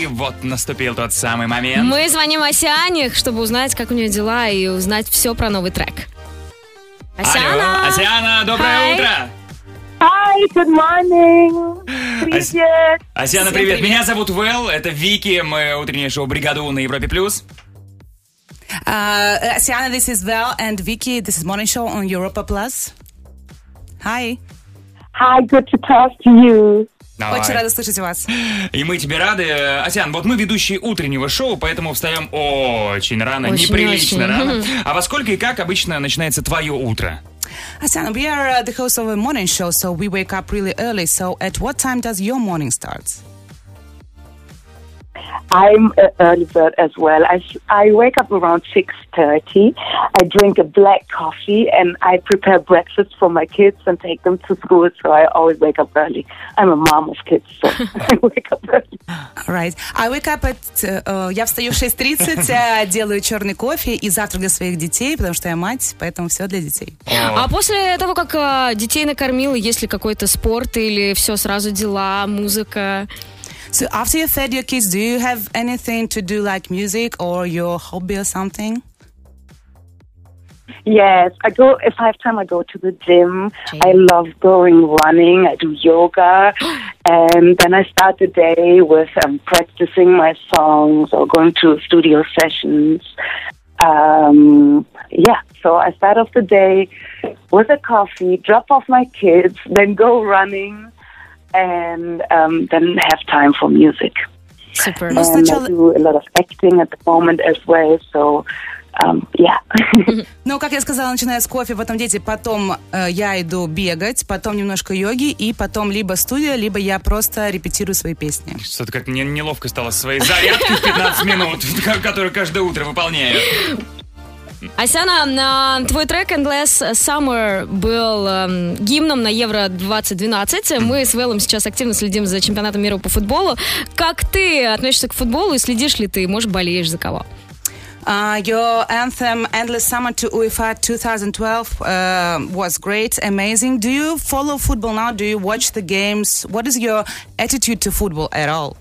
И вот наступил тот самый момент. Мы звоним Асиане, чтобы узнать, как у нее дела, и узнать все про новый трек. Асиана! Алло, Асиана, доброе Hi. утро! Hi, good morning. Привет. Асиана, Всем привет. привет. Меня зовут Вэл, это Вики, мы утреннее шоу «Бригаду» на Европе+. плюс. Uh, Siana, this is Val and Vicky. This is Morning Show on Europa Plus. Hi. Hi, good to talk to you. Давай. Очень рада слышать вас. И мы тебе рады. Асян, вот мы ведущие утреннего шоу, поэтому встаем очень рано, Очень, неприлично очень. рано. А во сколько и как обычно начинается твое утро? Asiana, we are uh, the host of a morning show, so we wake up really early. So, at what time does your morning start? I'm an early bird as well. I, s- I wake up around 6.30. I drink a black coffee and I prepare breakfast for my kids and take them to school. So I always wake up early. I'm a mom of kids, so I wake up early. Right. I wake up at... uh, uh, я встаю в 6.30, uh, делаю черный кофе и завтрак для своих детей, потому что я мать, поэтому все для детей. А после того, как а, детей накормила, есть ли какой-то спорт или все сразу дела, музыка? So, after you fed your kids, do you have anything to do like music or your hobby or something? Yes, I go, if I have time, I go to the gym. I love going running. I do yoga. and then I start the day with um, practicing my songs or going to studio sessions. Um, yeah, so I start off the day with a coffee, drop off my kids, then go running, and um, then have time for music. Ну, And сначала- I do a lot of acting at the moment as well, so um, yeah. Ну, как я сказала, начиная с кофе, потом дети, потом э, я иду бегать, потом немножко йоги, и потом либо студия, либо я просто репетирую свои песни. Что-то как мне неловко стало своей зарядкой в 15 минут, которую каждое утро выполняю. Асяна, на твой трек Endless Summer был эм, гимном на Евро 2012. Мы с Вэллом сейчас активно следим за чемпионатом мира по футболу. Как ты относишься к футболу и следишь ли ты, может, болеешь за кого? Uh, your anthem Endless Summer to UEFA 2012 uh, was great, amazing. Do you follow football now? Do you watch the games? What is your attitude to football at all?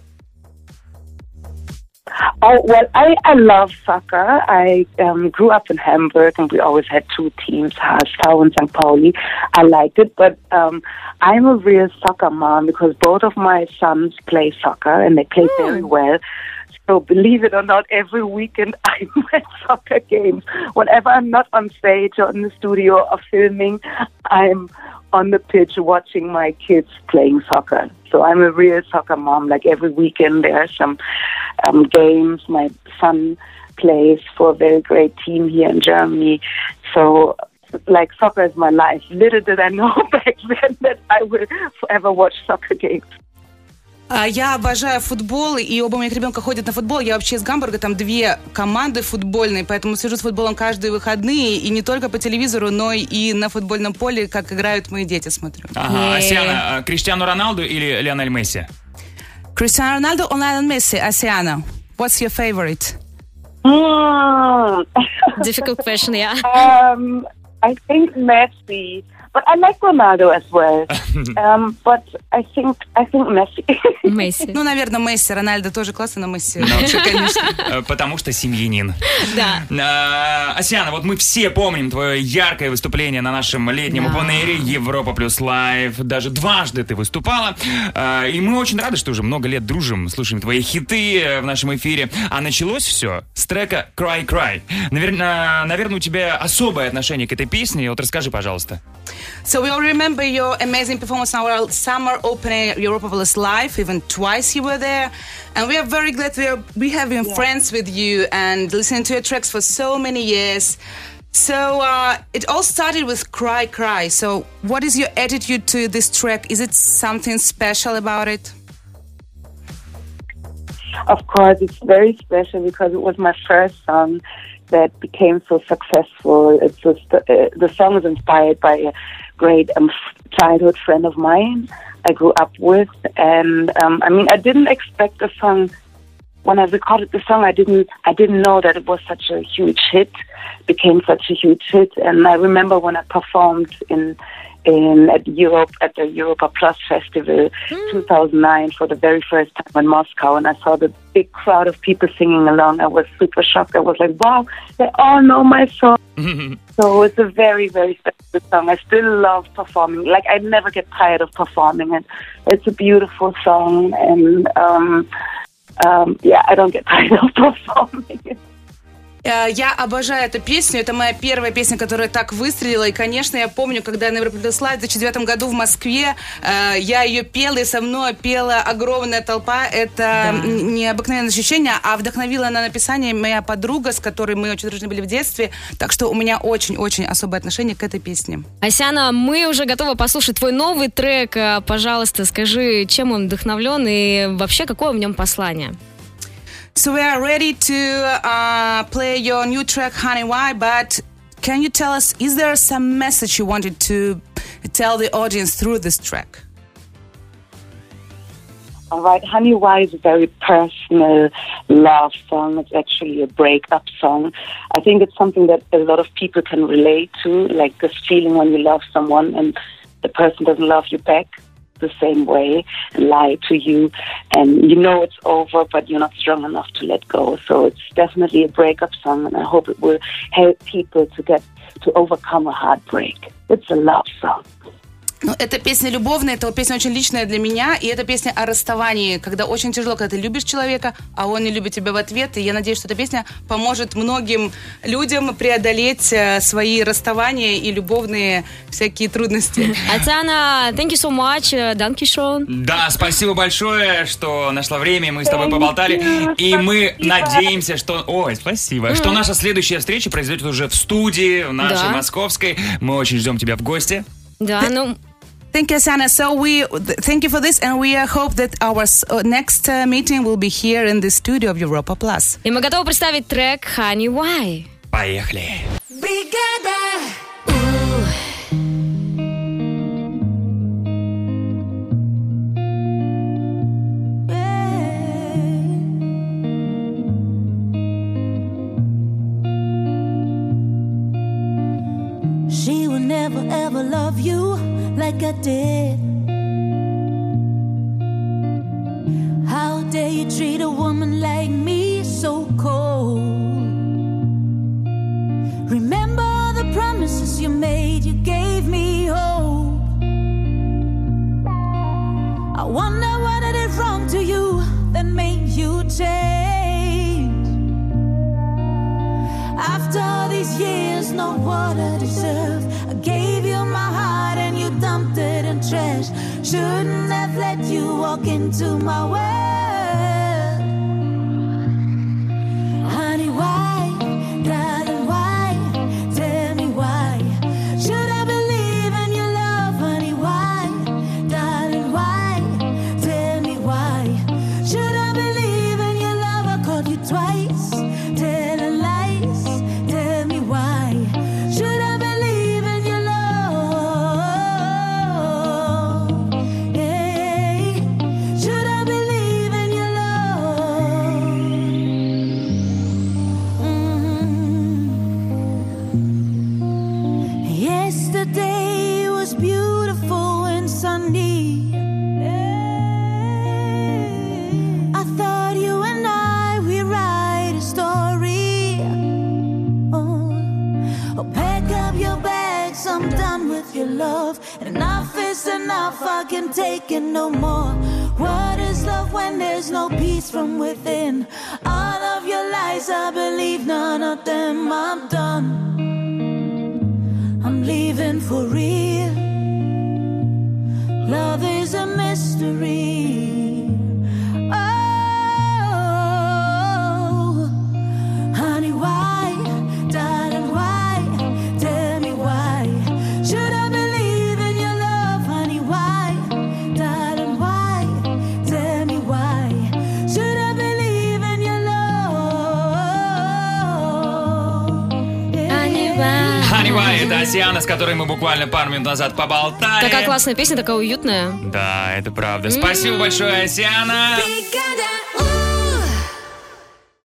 Oh well, I, I love soccer. I um, grew up in Hamburg, and we always had two teams, HSV and St. Pauli. I liked it, but um, I'm a real soccer mom because both of my sons play soccer, and they play very well. So believe it or not, every weekend I'm at soccer games. Whenever I'm not on stage or in the studio or filming, I'm on the pitch watching my kids playing soccer. So I'm a real soccer mom. Like every weekend there are some um, games. My son plays for a very great team here in Germany. So like soccer is my life. Little did I know back then that I would forever watch soccer games. А, Я обожаю футбол, и оба моих ребенка ходят на футбол. Я вообще из Гамбурга, там две команды футбольные, поэтому слежу с футболом каждые выходные, и не только по телевизору, но и на футбольном поле, как играют мои дети, смотрю. Ага, Е. Асяна, а, Криштиану Роналду или Лионель Месси? Ronaldo or Lionel Messi, Asiana? What's your favorite? Difficult question, yeah. um, I think Messi, but I like Ronaldo as well. um, but I think I think Messi. Месси. Ну, наверное, Месси. Рональдо тоже классно, но Месси лучше, конечно. Э, Потому что семьянин. Да. А, Оceana, вот мы все помним твое яркое выступление на нашем летнем Да. open air е Европа Плюс Live. Даже дважды ты выступала. А, И мы очень рады, что уже много лет дружим, слушаем твои хиты в нашем эфире. А началось все с трека Cry Cry. Наверное, наверное, у тебя особое отношение к этой песне. Вот расскажи, пожалуйста. So we all remember your amazing performance in our summer opening Europa Plus Live. Even twice you were there, and we are very glad we are we have been friends with you and listening to your tracks for so many years. So uh, it all started with "Cry Cry." So what is your attitude to this track? Is it something special about it? of course, it's very special because it was my first song that became so successful. It's just uh, the song is inspired by a great um, childhood friend of mine I grew up with, and um, I mean, I didn't expect a song. When I recorded the song, I didn't I didn't know that it was such a huge hit, became such a huge hit. And I remember when I performed in in at Europe at the Europa Plus Festival 2009 for the very first time in Moscow, and I saw the big crowd of people singing along. I was super shocked. I was like, "Wow, they all know my song!" so it's a very, very special song. I still love performing. Like I never get tired of performing it. It's a beautiful song, and um, um, yeah, I don't get tired of performing it. Э, Я обожаю эту песню. Это моя первая песня, которая так выстрелила. И, конечно, я помню, когда я на Европеплюс Лайв в 2009 году в Москве, э, я ее пела, и со мной пела огромная толпа. Это м, необыкновенное ощущение. А вдохновила на написание моя подруга, с которой мы очень дружны были в детстве. Так что у меня очень-очень особое отношение к этой песне. Асяна, мы уже готовы послушать твой новый трек. А, Пожалуйста, скажи, чем он вдохновлен и вообще какое в нем послание? So we are ready to uh, play your new track, Honey Why, but can you tell us, is there some message you wanted to tell the audience through this track? All right, Honey Why is a very personal love song. It's actually a breakup song. I think it's something that a lot of people can relate to, like this feeling when you love someone and the person doesn't love you back the same way and lie to you, and you know it's over, but you're not strong enough to let go. So it's definitely a breakup song, and I hope it will help people to get to overcome a heartbreak. It's a love song. Эта песня любовная, это песня очень личная для меня, и это песня о расставании, когда очень тяжело, когда ты любишь человека, а он не любит тебя в ответ, и я надеюсь, что эта песня поможет многим людям преодолеть э, свои расставания и любовные всякие трудности. Атяна, thank you so much. э, Danke schön. Да, спасибо большое, что нашла время, мы с тобой поболтали. И мы надеемся, что... Ой, спасибо. Что наша следующая встреча произойдет уже в студии, в нашей московской. Мы очень ждем тебя в гости. Да, ну, Thank you, Asana. So we th- thank you for this, and we uh, hope that our s- uh, next uh, meeting will be here in the studio of Europa Plus. и мы готовы представить трек Honey Why. Поехали. She will never ever love you like I did. Shouldn't have let you walk into my world. Your bags. I'm done with your love. Enough is enough. I can take it no more. What is love when there's no peace from within? All of your lies, I believe none of them. I'm done. I'm leaving for real. Love is a mystery. Это Асиана, с которой мы буквально пару минут назад поболтали. Такая классная песня, такая уютная. Да, это правда. Спасибо большое, Асиана. Brigada.